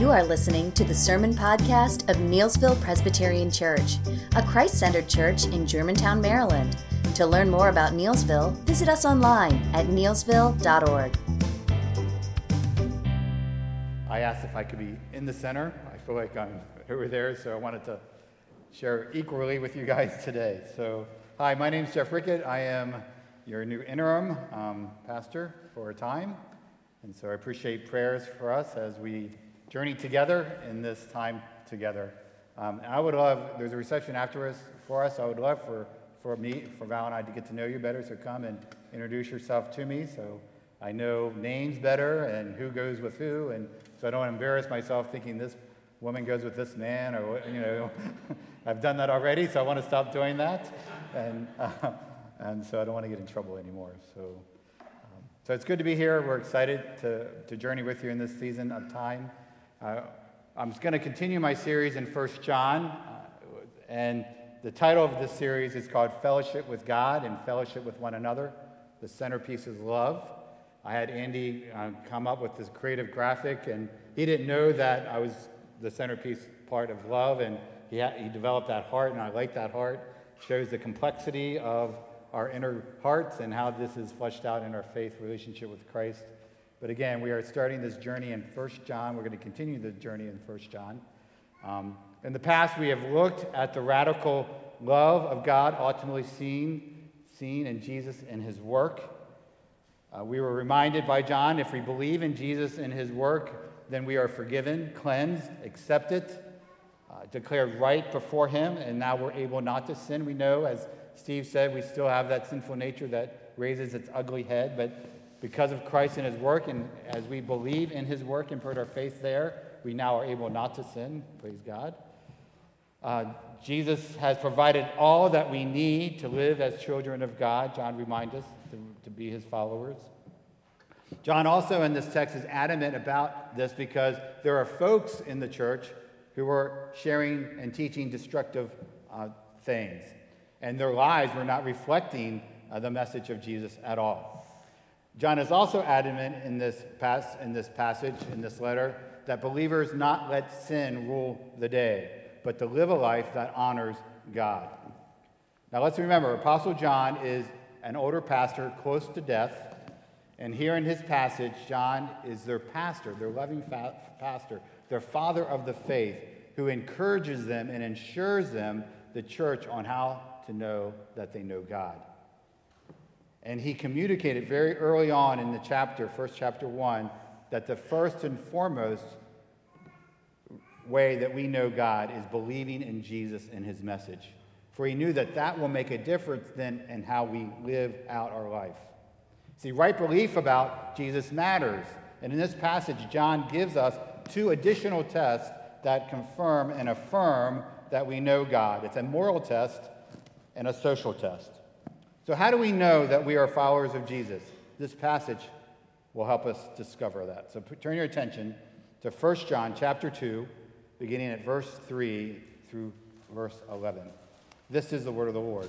You are listening to the Sermon Podcast of Neelsville Presbyterian Church, a Christ centered church in Germantown, Maryland. To learn more about Neelsville, visit us online at neelsville.org. I asked if I could be in the center. I feel like I'm over there, so I wanted to share equally with you guys today. So, hi, my name is Jeff Rickett. I am your new interim um, pastor for a time. And so I appreciate prayers for us as we journey together in this time together. Um, I would love, there's a reception afterwards for us. I would love for, for me, for Val and I to get to know you better. So come and introduce yourself to me so I know names better and who goes with who. And so I don't embarrass myself thinking this woman goes with this man or, you know, I've done that already. So I want to stop doing that. And, uh, and so I don't want to get in trouble anymore. So, um, so it's good to be here. We're excited to, to journey with you in this season of time. Uh, I'm going to continue my series in 1 John, uh, and the title of this series is called Fellowship with God and Fellowship with One Another. The centerpiece is love. I had Andy uh, come up with this creative graphic, and he didn't know that I was the centerpiece part of love, and he, he developed that heart, and I like that heart. It Shows the complexity of our inner hearts and how this is fleshed out in our faith relationship with Christ. But again, we are starting this journey in 1 John. We're going to continue the journey in 1 John. Um, in the past, we have looked at the radical love of God ultimately seen, seen in Jesus and his work. Uh, we were reminded by John if we believe in Jesus and his work, then we are forgiven, cleansed, accepted, uh, declared right before him, and now we're able not to sin. We know, as Steve said, we still have that sinful nature that raises its ugly head, but because of Christ and his work, and as we believe in his work and put our faith there, we now are able not to sin. Praise God. Uh, Jesus has provided all that we need to live as children of God. John reminds us to, to be his followers. John also in this text is adamant about this because there are folks in the church who were sharing and teaching destructive uh, things, and their lives were not reflecting uh, the message of Jesus at all. John is also adamant in this, pas- in this passage, in this letter, that believers not let sin rule the day, but to live a life that honors God. Now let's remember, Apostle John is an older pastor close to death, and here in his passage, John is their pastor, their loving fa- pastor, their father of the faith, who encourages them and ensures them, the church, on how to know that they know God. And he communicated very early on in the chapter, first chapter one, that the first and foremost way that we know God is believing in Jesus and his message. For he knew that that will make a difference then in how we live out our life. See, right belief about Jesus matters. And in this passage, John gives us two additional tests that confirm and affirm that we know God. It's a moral test and a social test. So, how do we know that we are followers of Jesus? This passage will help us discover that. So, turn your attention to 1 John chapter 2, beginning at verse 3 through verse 11. This is the word of the Lord.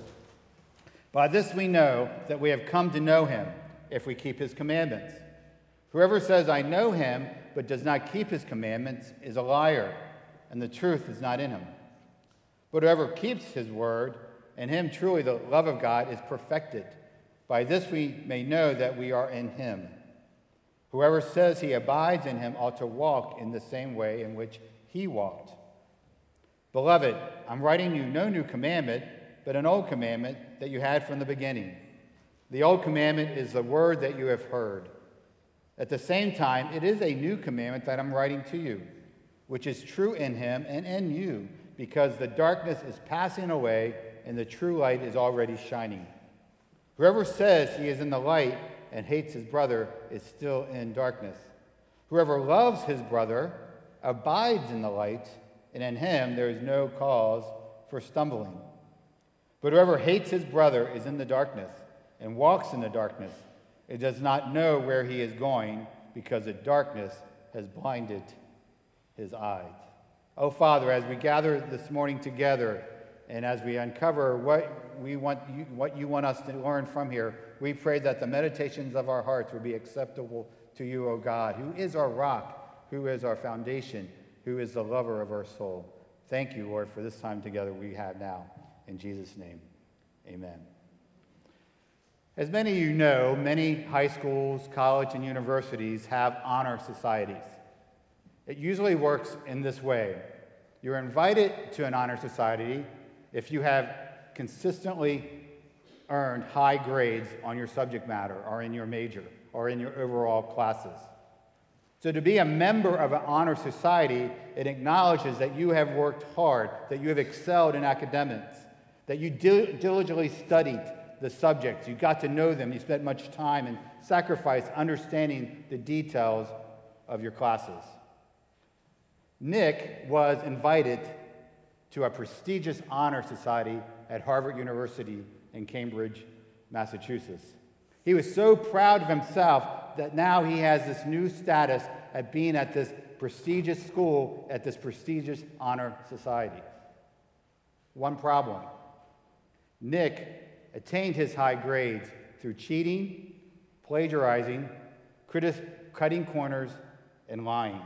By this we know that we have come to know him if we keep his commandments. Whoever says, I know him, but does not keep his commandments, is a liar, and the truth is not in him. But whoever keeps his word, in him, truly, the love of God is perfected. By this we may know that we are in him. Whoever says he abides in him ought to walk in the same way in which he walked. Beloved, I'm writing you no new commandment, but an old commandment that you had from the beginning. The old commandment is the word that you have heard. At the same time, it is a new commandment that I'm writing to you, which is true in him and in you, because the darkness is passing away and the true light is already shining. Whoever says he is in the light and hates his brother is still in darkness. Whoever loves his brother abides in the light, and in him there is no cause for stumbling. But whoever hates his brother is in the darkness and walks in the darkness. It does not know where he is going because the darkness has blinded his eyes. Oh, Father, as we gather this morning together, and as we uncover what, we want you, what you want us to learn from here, we pray that the meditations of our hearts will be acceptable to you, O God, who is our rock, who is our foundation, who is the lover of our soul. Thank you, Lord, for this time together we have now. In Jesus' name, amen. As many of you know, many high schools, college, and universities have honor societies. It usually works in this way you're invited to an honor society if you have consistently earned high grades on your subject matter or in your major or in your overall classes. So, to be a member of an honor society, it acknowledges that you have worked hard, that you have excelled in academics, that you diligently studied the subjects, you got to know them, you spent much time and sacrifice understanding the details of your classes. Nick was invited to a prestigious honor society at Harvard University in Cambridge, Massachusetts. He was so proud of himself that now he has this new status at being at this prestigious school, at this prestigious honor society. One problem Nick attained his high grades through cheating, plagiarizing, cutting corners, and lying.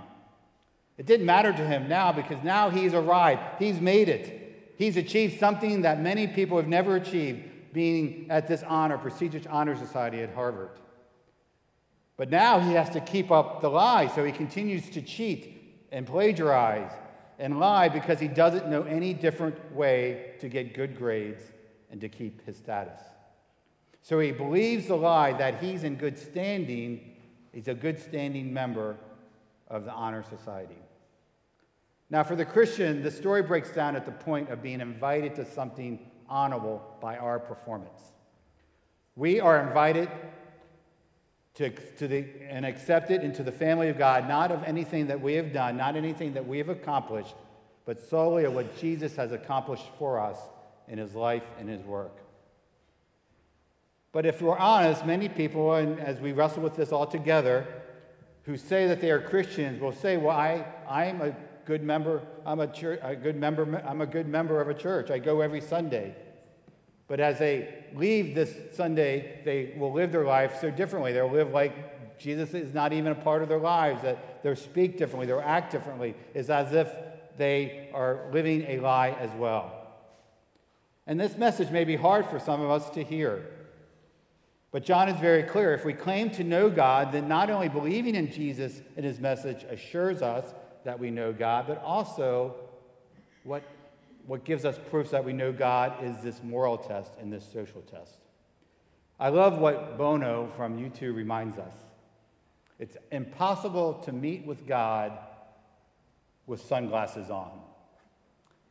It didn't matter to him now because now he's arrived. He's made it. He's achieved something that many people have never achieved, being at this honor, prestigious honor society at Harvard. But now he has to keep up the lie, so he continues to cheat and plagiarize and lie because he doesn't know any different way to get good grades and to keep his status. So he believes the lie that he's in good standing, he's a good standing member of the honor society. Now, for the Christian, the story breaks down at the point of being invited to something honorable by our performance. We are invited to, to the, and accepted into the family of God, not of anything that we have done, not anything that we have accomplished, but solely of what Jesus has accomplished for us in his life and his work. But if we're honest, many people, and as we wrestle with this all together, who say that they are Christians will say, Well, I, I'm a good member, I'm a, church, a good member, I'm a good member of a church. I go every Sunday. But as they leave this Sunday, they will live their life so differently. They'll live like Jesus is not even a part of their lives, that they'll speak differently, they'll act differently. It's as if they are living a lie as well. And this message may be hard for some of us to hear. But John is very clear. If we claim to know God, then not only believing in Jesus and his message assures us that we know God, but also what, what gives us proofs that we know God is this moral test and this social test. I love what Bono from U2 reminds us. It's impossible to meet with God with sunglasses on.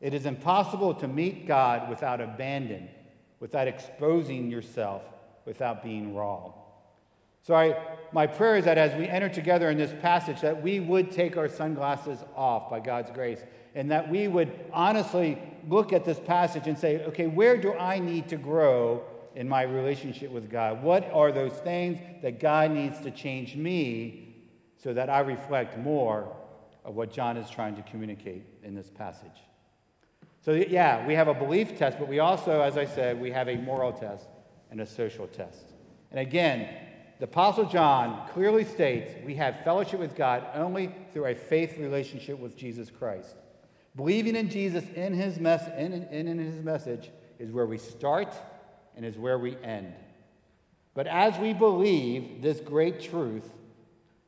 It is impossible to meet God without abandon, without exposing yourself, without being raw. So I, my prayer is that as we enter together in this passage, that we would take our sunglasses off by God's grace, and that we would honestly look at this passage and say, okay, where do I need to grow in my relationship with God? What are those things that God needs to change me so that I reflect more of what John is trying to communicate in this passage? So, yeah, we have a belief test, but we also, as I said, we have a moral test and a social test. And again, the Apostle John clearly states we have fellowship with God only through a faith relationship with Jesus Christ. Believing in Jesus in his, in, in, in his message is where we start and is where we end. But as we believe this great truth,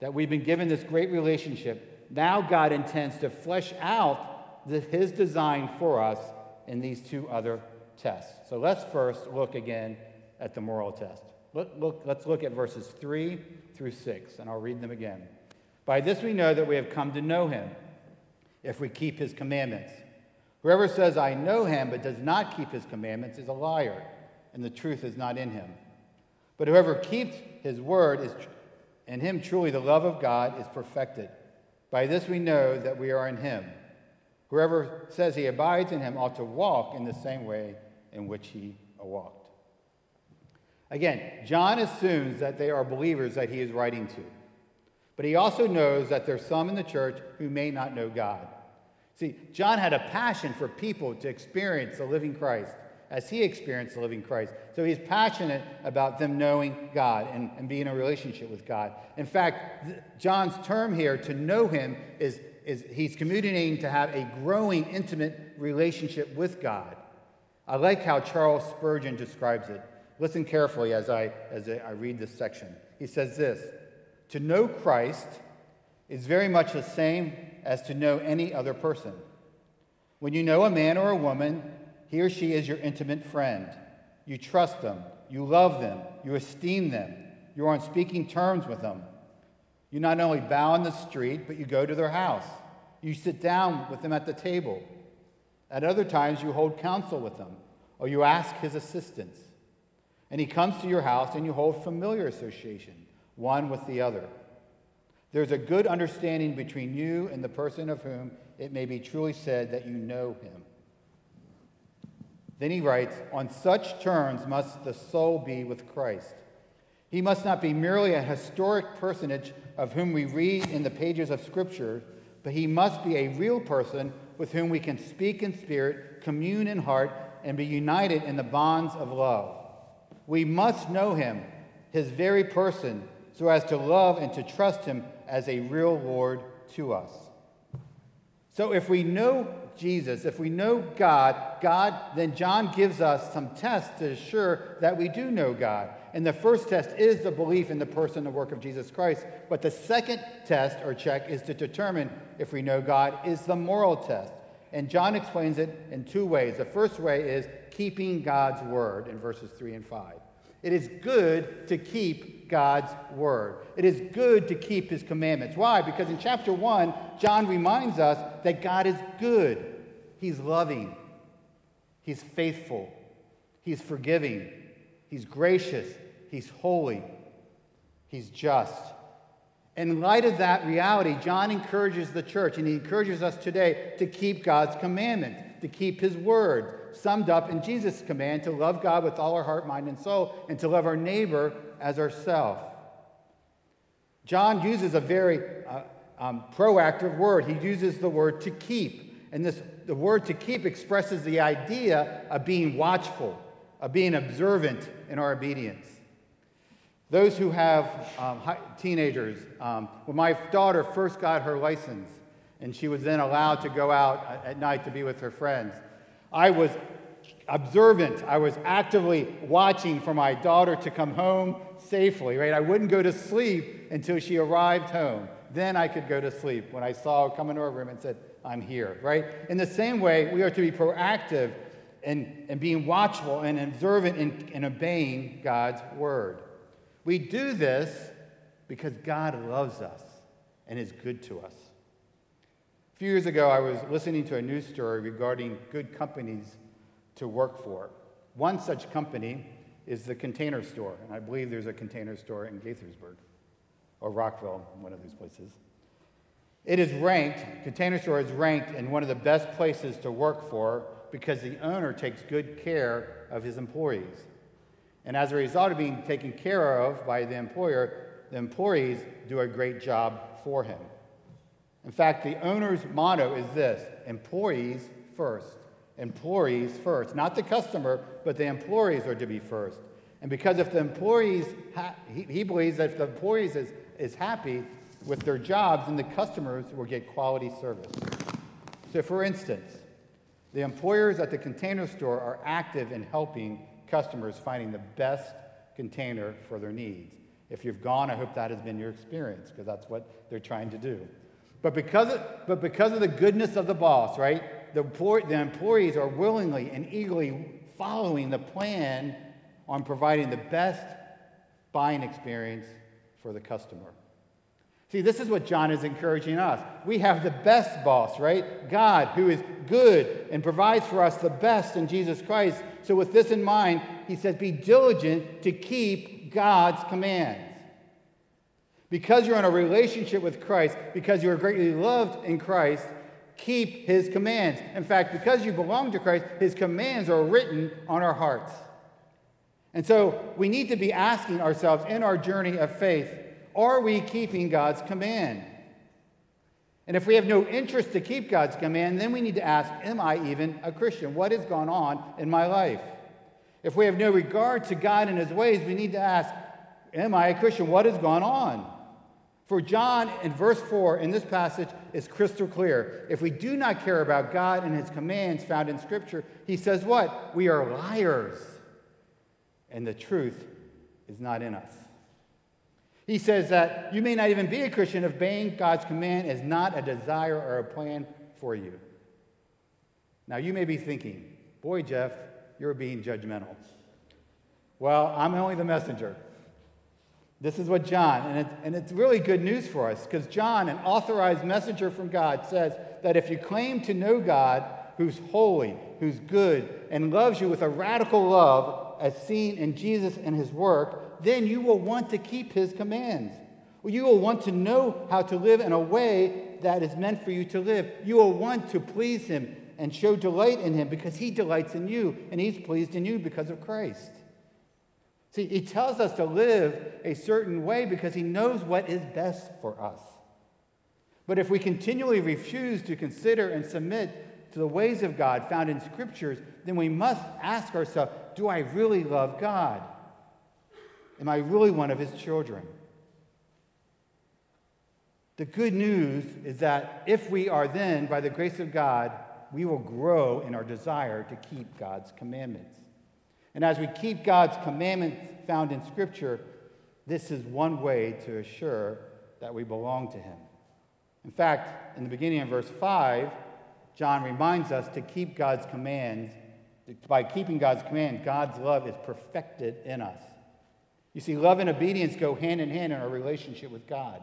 that we've been given this great relationship, now God intends to flesh out the, his design for us in these two other tests. So let's first look again at the moral test. Look, look, let's look at verses 3 through 6, and I'll read them again. By this we know that we have come to know him, if we keep his commandments. Whoever says, I know him, but does not keep his commandments, is a liar, and the truth is not in him. But whoever keeps his word is in him truly the love of God is perfected. By this we know that we are in him. Whoever says he abides in him ought to walk in the same way in which he walked. Again, John assumes that they are believers that he is writing to. But he also knows that there's some in the church who may not know God. See, John had a passion for people to experience the living Christ as he experienced the living Christ. So he's passionate about them knowing God and, and being in a relationship with God. In fact, John's term here, to know him, is is he's communicating to have a growing, intimate relationship with God. I like how Charles Spurgeon describes it. Listen carefully as I, as I read this section. He says this To know Christ is very much the same as to know any other person. When you know a man or a woman, he or she is your intimate friend. You trust them, you love them, you esteem them, you're on speaking terms with them. You not only bow in the street, but you go to their house. You sit down with them at the table. At other times, you hold counsel with them, or you ask his assistance. And he comes to your house, and you hold familiar association, one with the other. There's a good understanding between you and the person of whom it may be truly said that you know him. Then he writes, On such terms must the soul be with Christ. He must not be merely a historic personage of whom we read in the pages of Scripture, but he must be a real person with whom we can speak in spirit, commune in heart, and be united in the bonds of love. We must know him, his very person, so as to love and to trust him as a real Lord to us. So if we know Jesus, if we know God, God, then John gives us some tests to assure that we do know God. And the first test is the belief in the person and the work of Jesus Christ. But the second test or check is to determine if we know God is the moral test. And John explains it in two ways. The first way is keeping God's word in verses 3 and 5. It is good to keep God's word. It is good to keep his commandments. Why? Because in chapter 1, John reminds us that God is good. He's loving. He's faithful. He's forgiving. He's gracious. He's holy. He's just. In light of that reality, John encourages the church, and he encourages us today to keep God's commandments, to keep his word, summed up in Jesus' command to love God with all our heart, mind, and soul, and to love our neighbor as ourselves. John uses a very uh, um, proactive word. He uses the word to keep. And this, the word to keep expresses the idea of being watchful, of being observant in our obedience. Those who have um, teenagers, um, when my daughter first got her license and she was then allowed to go out at night to be with her friends, I was observant. I was actively watching for my daughter to come home safely, right? I wouldn't go to sleep until she arrived home. Then I could go to sleep when I saw her come into our room and said, I'm here, right? In the same way, we are to be proactive and, and being watchful and observant in, in obeying God's word. We do this because God loves us and is good to us. A few years ago, I was listening to a news story regarding good companies to work for. One such company is the Container Store, and I believe there's a Container Store in Gaithersburg or Rockville, one of these places. It is ranked, Container Store is ranked in one of the best places to work for because the owner takes good care of his employees. And as a result of being taken care of by the employer, the employees do a great job for him. In fact, the owner's motto is this employees first. Employees first. Not the customer, but the employees are to be first. And because if the employees, ha- he, he believes that if the employees is, is happy with their jobs, then the customers will get quality service. So, for instance, the employers at the container store are active in helping customers finding the best container for their needs. If you've gone, I hope that has been your experience because that's what they're trying to do. But because of, but because of the goodness of the boss, right, the, the employees are willingly and eagerly following the plan on providing the best buying experience for the customer. See, this is what John is encouraging us. We have the best boss, right? God, who is good and provides for us the best in Jesus Christ. So, with this in mind, he says, Be diligent to keep God's commands. Because you're in a relationship with Christ, because you are greatly loved in Christ, keep his commands. In fact, because you belong to Christ, his commands are written on our hearts. And so we need to be asking ourselves in our journey of faith are we keeping God's command? And if we have no interest to keep God's command, then we need to ask, Am I even a Christian? What has gone on in my life? If we have no regard to God and his ways, we need to ask, Am I a Christian? What has gone on? For John, in verse 4 in this passage, is crystal clear. If we do not care about God and his commands found in Scripture, he says what? We are liars, and the truth is not in us. He says that you may not even be a Christian if obeying God's command is not a desire or a plan for you. Now, you may be thinking, boy, Jeff, you're being judgmental. Well, I'm only the messenger. This is what John, and, it, and it's really good news for us because John, an authorized messenger from God, says that if you claim to know God, who's holy, who's good, and loves you with a radical love, as seen in Jesus and his work, then you will want to keep his commands. You will want to know how to live in a way that is meant for you to live. You will want to please him and show delight in him because he delights in you, and he's pleased in you because of Christ. See, he tells us to live a certain way because he knows what is best for us. But if we continually refuse to consider and submit to the ways of God found in scriptures, then we must ask ourselves do I really love God? Am I really one of his children? The good news is that if we are then, by the grace of God, we will grow in our desire to keep God's commandments. And as we keep God's commandments found in Scripture, this is one way to assure that we belong to Him. In fact, in the beginning of verse 5, John reminds us to keep God's commands. By keeping God's command, God's love is perfected in us. You see, love and obedience go hand in hand in our relationship with God.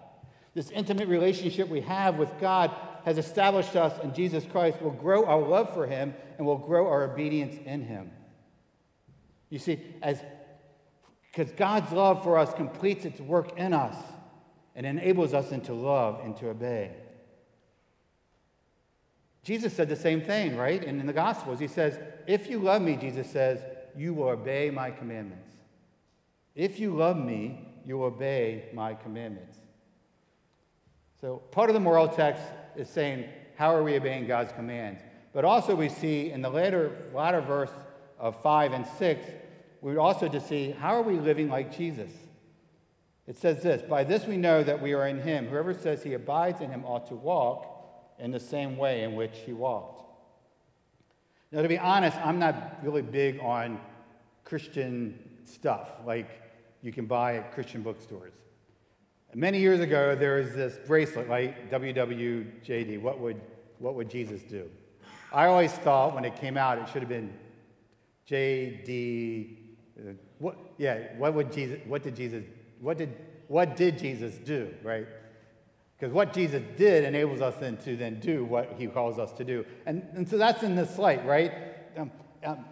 This intimate relationship we have with God has established us in Jesus Christ will grow our love for Him and will grow our obedience in Him. You see, as because God's love for us completes its work in us and enables us into love and to obey. Jesus said the same thing, right? And in the Gospels, he says, If you love me, Jesus says, you will obey my commandments. If you love me, you will obey my commandments. So part of the moral text is saying, How are we obeying God's commands? But also, we see in the later, latter verse of 5 and 6, we also to see how are we living like Jesus? It says this By this we know that we are in him. Whoever says he abides in him ought to walk in the same way in which he walked. Now, to be honest, I'm not really big on Christian stuff like you can buy at Christian bookstores. Many years ago, there was this bracelet, like WWJD. What would, what would Jesus do? I always thought when it came out, it should have been JD what, yeah, what would Jesus, what did Jesus, what did, what did Jesus do, right? Because what Jesus did enables us then to then do what he calls us to do. And, and so that's in this light, right? Um, um,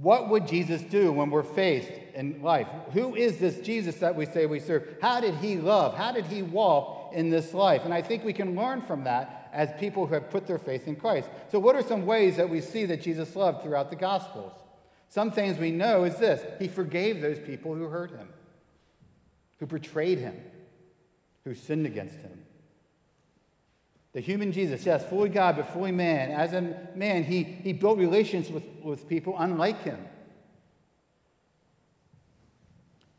what would Jesus do when we're faced in life? Who is this Jesus that we say we serve? How did he love? How did he walk in this life? And I think we can learn from that as people who have put their faith in Christ. So, what are some ways that we see that Jesus loved throughout the Gospels? Some things we know is this He forgave those people who hurt him, who betrayed him, who sinned against him. The human Jesus, yes, fully God, but fully man. As a man, he, he built relations with, with people unlike him.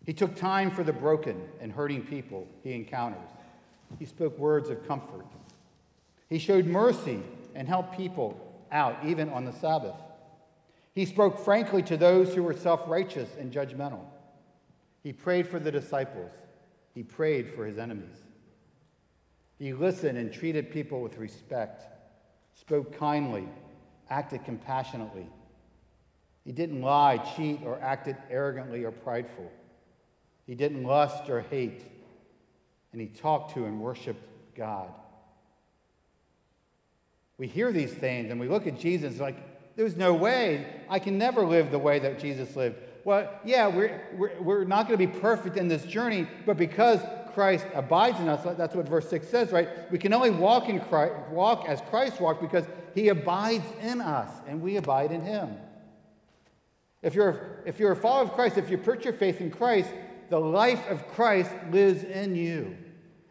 He took time for the broken and hurting people he encounters. He spoke words of comfort. He showed mercy and helped people out, even on the Sabbath. He spoke frankly to those who were self righteous and judgmental. He prayed for the disciples, he prayed for his enemies. He listened and treated people with respect, spoke kindly, acted compassionately. He didn't lie, cheat, or acted arrogantly or prideful. He didn't lust or hate, and he talked to and worshiped God. We hear these things and we look at Jesus like, there's no way. I can never live the way that Jesus lived. Well, yeah, we're, we're, we're not going to be perfect in this journey, but because Christ abides in us, that's what verse 6 says, right? We can only walk, in Christ, walk as Christ walked because he abides in us and we abide in him. If you're, if you're a follower of Christ, if you put your faith in Christ, the life of Christ lives in you.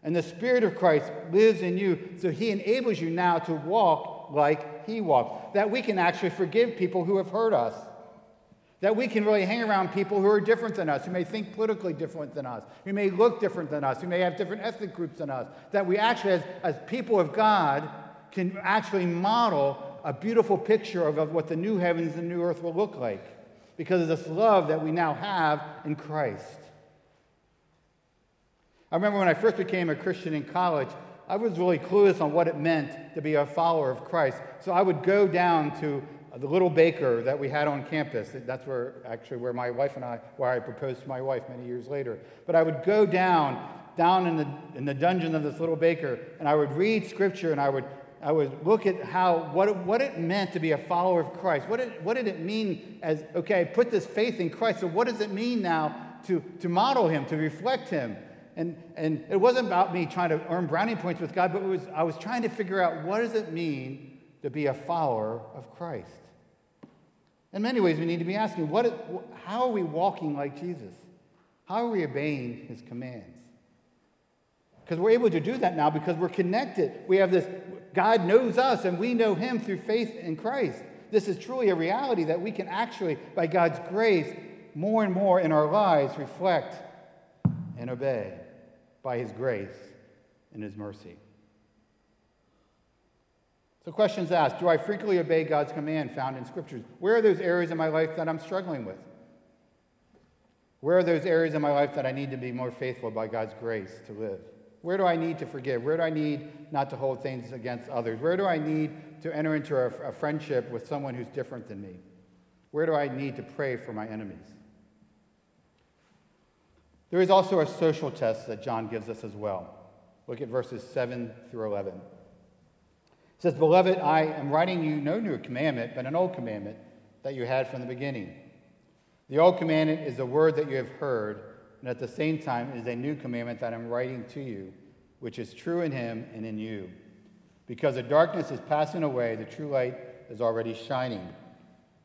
And the Spirit of Christ lives in you, so he enables you now to walk like he walked, that we can actually forgive people who have hurt us, That we can really hang around people who are different than us, who may think politically different than us, who may look different than us, who may have different ethnic groups than us. That we actually, as, as people of God, can actually model a beautiful picture of, of what the new heavens and new earth will look like because of this love that we now have in Christ. I remember when I first became a Christian in college, I was really clueless on what it meant to be a follower of Christ. So I would go down to the little baker that we had on campus. That's where actually where my wife and I, where I proposed to my wife many years later. But I would go down, down in the, in the dungeon of this little baker, and I would read scripture and I would, I would look at how, what it, what it meant to be a follower of Christ. What did, what did it mean as, okay, I put this faith in Christ, so what does it mean now to, to model him, to reflect him? And, and it wasn't about me trying to earn brownie points with God, but was, I was trying to figure out what does it mean to be a follower of Christ. In many ways, we need to be asking, what, how are we walking like Jesus? How are we obeying his commands? Because we're able to do that now because we're connected. We have this, God knows us and we know him through faith in Christ. This is truly a reality that we can actually, by God's grace, more and more in our lives reflect and obey by his grace and his mercy. So, questions asked Do I frequently obey God's command found in Scriptures? Where are those areas in my life that I'm struggling with? Where are those areas in my life that I need to be more faithful by God's grace to live? Where do I need to forgive? Where do I need not to hold things against others? Where do I need to enter into a, a friendship with someone who's different than me? Where do I need to pray for my enemies? There is also a social test that John gives us as well. Look at verses 7 through 11. It says, Beloved, I am writing you no new commandment, but an old commandment that you had from the beginning. The old commandment is the word that you have heard, and at the same time is a new commandment that I'm writing to you, which is true in him and in you. Because the darkness is passing away, the true light is already shining.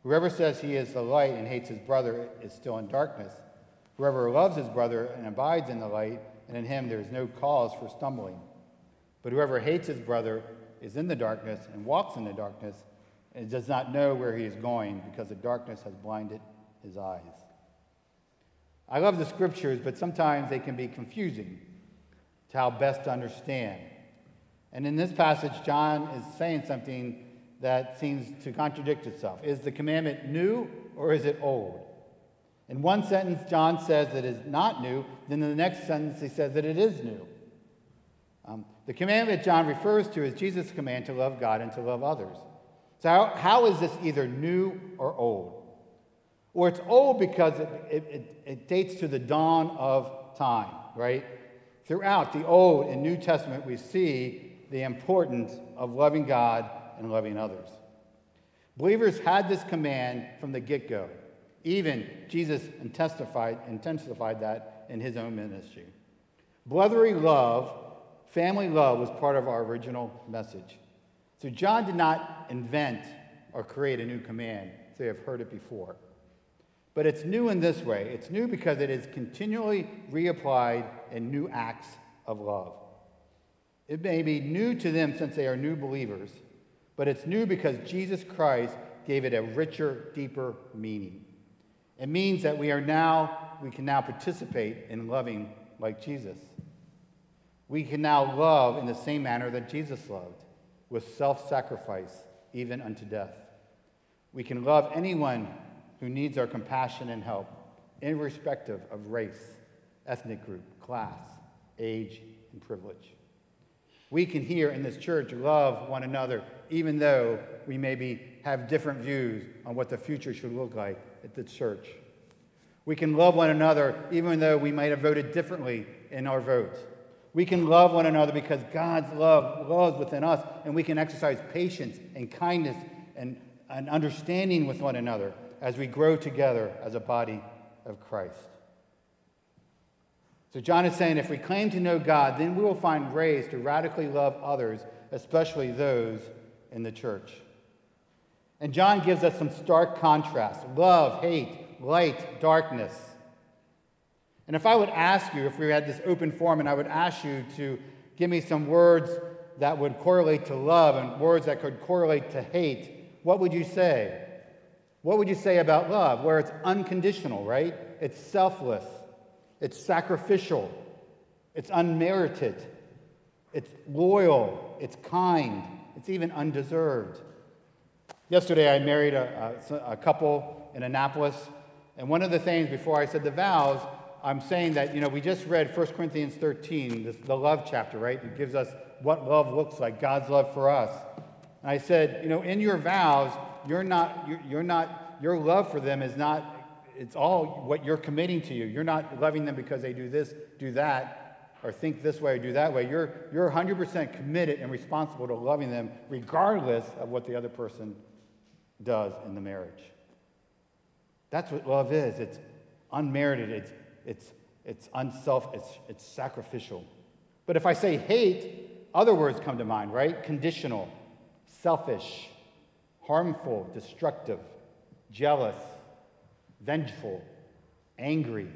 Whoever says he is the light and hates his brother is still in darkness. Whoever loves his brother and abides in the light, and in him there is no cause for stumbling. But whoever hates his brother is in the darkness and walks in the darkness and does not know where he is going because the darkness has blinded his eyes. I love the scriptures, but sometimes they can be confusing to how best to understand. And in this passage, John is saying something that seems to contradict itself. Is the commandment new or is it old? In one sentence, John says that it is not new. Then in the next sentence, he says that it is new. Um, the commandment John refers to is Jesus' command to love God and to love others. So, how, how is this either new or old? Or it's old because it, it, it, it dates to the dawn of time, right? Throughout the Old and New Testament, we see the importance of loving God and loving others. Believers had this command from the get go. Even Jesus intensified, intensified that in his own ministry. Brotherly love, family love, was part of our original message. So John did not invent or create a new command, so you have heard it before. But it's new in this way it's new because it is continually reapplied in new acts of love. It may be new to them since they are new believers, but it's new because Jesus Christ gave it a richer, deeper meaning. It means that we are now, we can now participate in loving like Jesus. We can now love in the same manner that Jesus loved, with self sacrifice, even unto death. We can love anyone who needs our compassion and help, irrespective of race, ethnic group, class, age, and privilege. We can here in this church love one another, even though we maybe have different views on what the future should look like at the church. We can love one another even though we might have voted differently in our votes. We can love one another because God's love loves within us, and we can exercise patience and kindness and, and understanding with one another as we grow together as a body of Christ. So, John is saying if we claim to know God, then we will find ways to radically love others, especially those in the church. And John gives us some stark contrasts love, hate, light, darkness. And if I would ask you, if we had this open forum, and I would ask you to give me some words that would correlate to love and words that could correlate to hate, what would you say? What would you say about love, where it's unconditional, right? It's selfless, it's sacrificial, it's unmerited, it's loyal, it's kind, it's even undeserved. Yesterday, I married a, a, a couple in Annapolis, and one of the things before I said the vows, I'm saying that, you know, we just read 1 Corinthians 13, this, the love chapter, right? It gives us what love looks like, God's love for us. And I said, you know, in your vows, you're not, you're, you're not, your love for them is not, it's all what you're committing to you. You're not loving them because they do this, do that, or think this way or do that way. You're, you're 100% committed and responsible to loving them regardless of what the other person does in the marriage. That's what love is. It's unmerited, it's, it's, it's unself, it's, it's sacrificial. But if I say hate, other words come to mind, right? Conditional, selfish, harmful, destructive, jealous, vengeful, angry,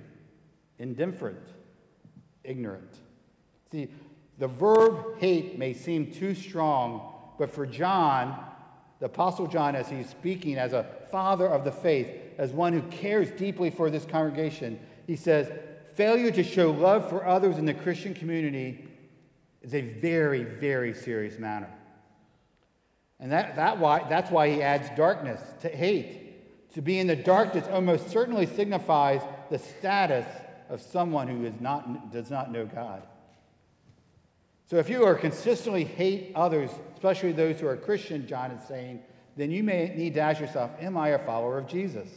indifferent, ignorant. See, the verb hate may seem too strong, but for John, the Apostle John, as he's speaking as a father of the faith, as one who cares deeply for this congregation, he says, failure to show love for others in the Christian community is a very, very serious matter. And that, that why, that's why he adds darkness to hate. To be in the darkness almost certainly signifies the status of someone who is not, does not know God. So if you are consistently hate others, especially those who are Christian, John is saying, then you may need to ask yourself, Am I a follower of Jesus?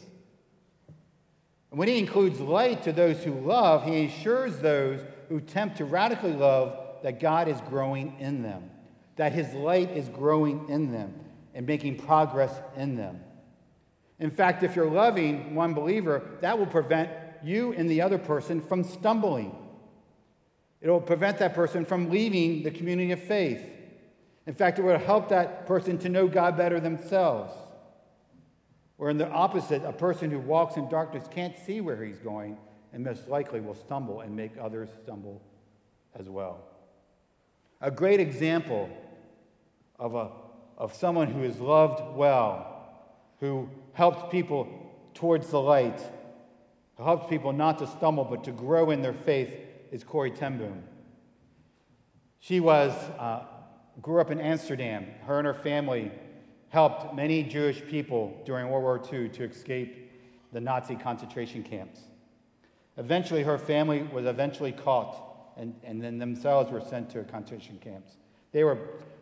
And when he includes light to those who love, he assures those who attempt to radically love that God is growing in them, that his light is growing in them and making progress in them. In fact, if you're loving one believer, that will prevent you and the other person from stumbling. It will prevent that person from leaving the community of faith. In fact, it will help that person to know God better themselves. Or in the opposite, a person who walks in darkness can't see where he's going and most likely will stumble and make others stumble as well. A great example of, a, of someone who is loved well, who helps people towards the light, who helps people not to stumble but to grow in their faith, is Corrie ten Boom. She was, uh, grew up in Amsterdam. Her and her family helped many Jewish people during World War II to escape the Nazi concentration camps. Eventually, her family was eventually caught, and, and then themselves were sent to concentration camps. They were,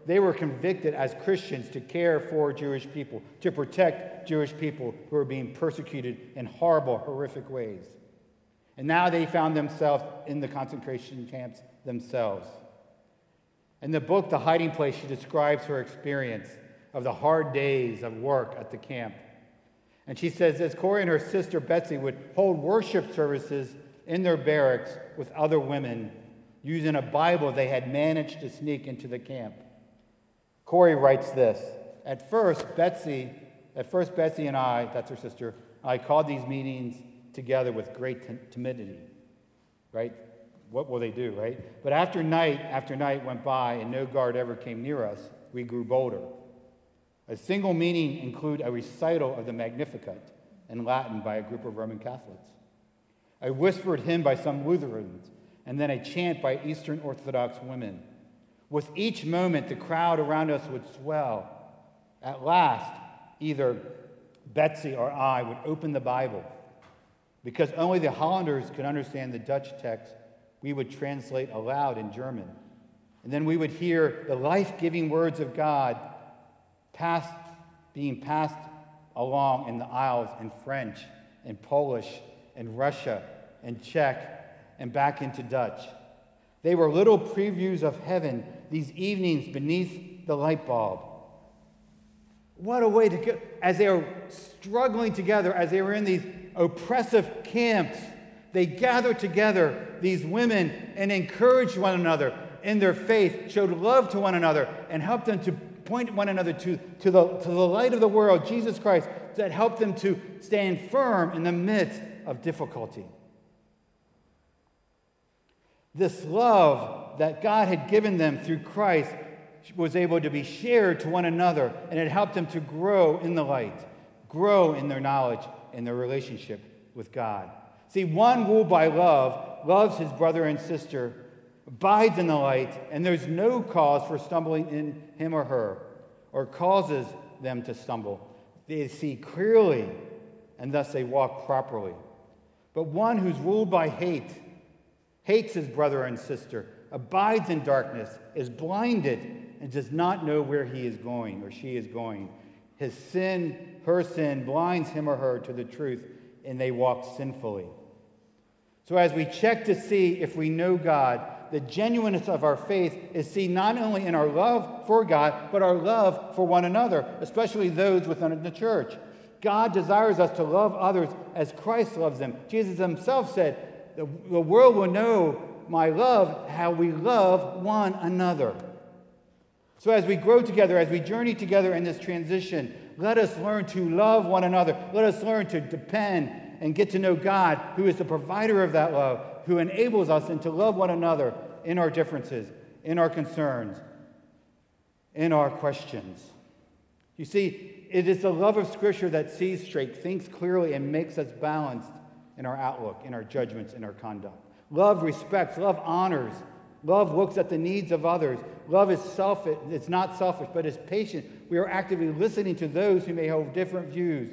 they were convicted as Christians to care for Jewish people, to protect Jewish people who were being persecuted in horrible, horrific ways. And now they found themselves in the concentration camps themselves. In the book, The Hiding Place, she describes her experience of the hard days of work at the camp. And she says as Corrie and her sister Betsy would hold worship services in their barracks with other women using a Bible they had managed to sneak into the camp. Corrie writes this At first, Betsy, at first, Betsy and I, that's her sister, I called these meetings together with great timidity. Right? What will they do, right? But after night after night went by and no guard ever came near us, we grew bolder. A single meaning include a recital of the Magnificat in Latin by a group of Roman Catholics, a whispered hymn by some Lutherans, and then a chant by Eastern Orthodox women. With each moment, the crowd around us would swell. At last, either Betsy or I would open the Bible. Because only the Hollanders could understand the Dutch text, we would translate aloud in German. And then we would hear the life giving words of God passed, being passed along in the aisles in French, in Polish, in Russia, in Czech, and back into Dutch. They were little previews of heaven these evenings beneath the light bulb. What a way to go, as they were struggling together, as they were in these oppressive camps, they gathered together, these women, and encouraged one another in their faith, showed love to one another, and helped them to point one another to, to, the, to the light of the world, Jesus Christ, that helped them to stand firm in the midst of difficulty. This love that God had given them through Christ was able to be shared to one another, and it helped them to grow in the light. grow in their knowledge and their relationship with God. See, one ruled by love loves his brother and sister, abides in the light, and there's no cause for stumbling in him or her, or causes them to stumble. They see clearly, and thus they walk properly. But one who's ruled by hate, hates his brother and sister, abides in darkness, is blinded, and does not know where he is going or she is going. His sin, her sin, blinds him or her to the truth, and they walk sinfully. So, as we check to see if we know God, the genuineness of our faith is seen not only in our love for God, but our love for one another, especially those within the church. God desires us to love others as Christ loves them. Jesus himself said, The, the world will know my love, how we love one another. So, as we grow together, as we journey together in this transition, let us learn to love one another. Let us learn to depend and get to know God, who is the provider of that love, who enables us and to love one another in our differences, in our concerns, in our questions. You see, it is the love of Scripture that sees straight, thinks clearly, and makes us balanced in our outlook, in our judgments, in our conduct. Love respects, love honors, love looks at the needs of others. Love is selfish, it's not selfish, but it's patient. We are actively listening to those who may hold different views.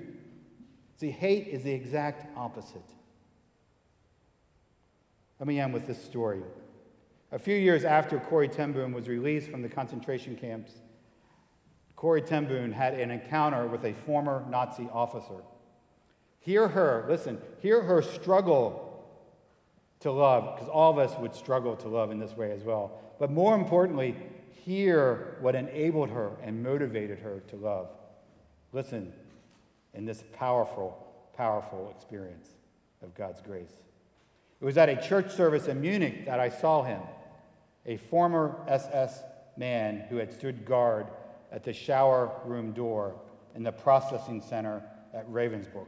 See, hate is the exact opposite. Let me end with this story. A few years after Corrie ten was released from the concentration camps, Corrie ten had an encounter with a former Nazi officer. Hear her, listen, hear her struggle to love, because all of us would struggle to love in this way as well. But more importantly, hear what enabled her and motivated her to love. Listen in this powerful, powerful experience of God's grace. It was at a church service in Munich that I saw him, a former SS man who had stood guard at the shower room door in the processing center at Ravensbrück.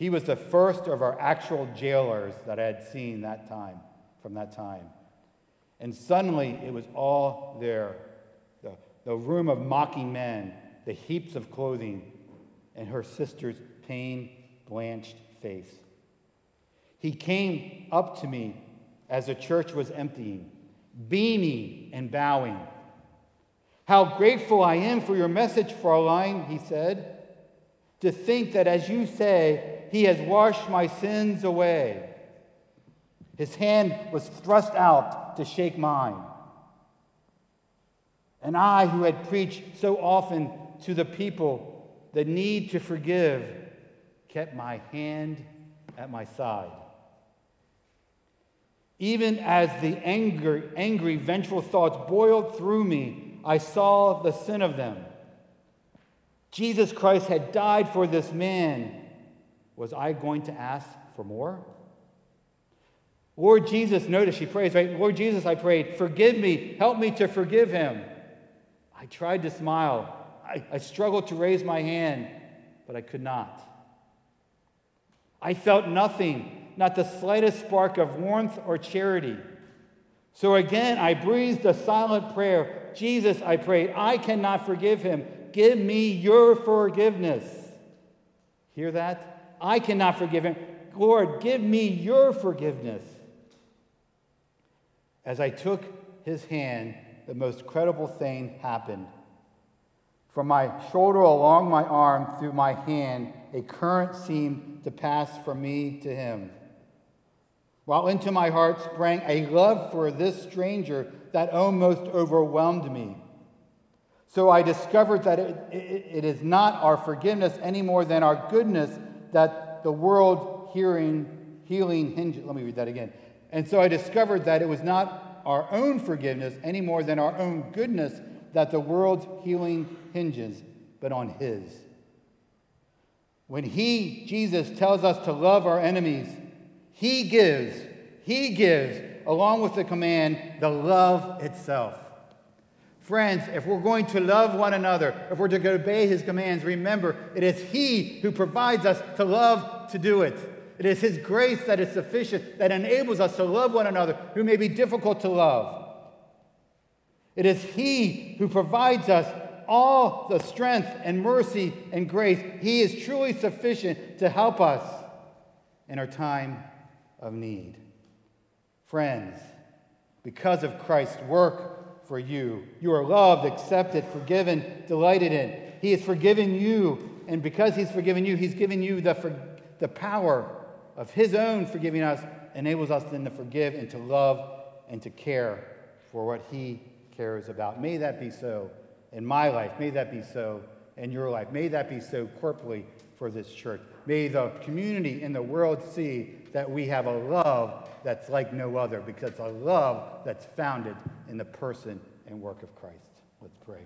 He was the first of our actual jailers that I had seen that time, from that time. And suddenly it was all there the, the room of mocking men, the heaps of clothing, and her sister's pain blanched face. He came up to me as the church was emptying, beaming and bowing. How grateful I am for your message, Fräulein, he said. To think that, as you say, he has washed my sins away. His hand was thrust out to shake mine. And I, who had preached so often to the people the need to forgive, kept my hand at my side. Even as the angry, angry, vengeful thoughts boiled through me, I saw the sin of them. Jesus Christ had died for this man was I going to ask for more? Lord Jesus, notice she prays, right? Lord Jesus, I prayed, forgive me, help me to forgive him. I tried to smile. I, I struggled to raise my hand, but I could not. I felt nothing, not the slightest spark of warmth or charity. So again, I breathed a silent prayer Jesus, I prayed, I cannot forgive him. Give me your forgiveness. Hear that? I cannot forgive him. Lord, give me your forgiveness. As I took his hand, the most credible thing happened. From my shoulder along my arm through my hand, a current seemed to pass from me to him. While into my heart sprang a love for this stranger that almost overwhelmed me. So I discovered that it, it, it is not our forgiveness any more than our goodness that the world hearing, healing hinges. Let me read that again. And so I discovered that it was not our own forgiveness any more than our own goodness that the world's healing hinges, but on His. When He, Jesus, tells us to love our enemies, He gives, He gives, along with the command, the love itself. Friends, if we're going to love one another, if we're to obey his commands, remember it is he who provides us to love to do it. It is his grace that is sufficient, that enables us to love one another who may be difficult to love. It is he who provides us all the strength and mercy and grace. He is truly sufficient to help us in our time of need. Friends, because of Christ's work for you, you are loved, accepted, forgiven, delighted in. He has forgiven you, and because He's forgiven you, He's given you the, for, the power of His own forgiving us, enables us then to forgive and to love and to care for what He cares about. May that be so in my life. May that be so in your life. May that be so corporately for this church. May the community in the world see that we have a love that's like no other because a love that's founded in the person and work of Christ. Let's pray.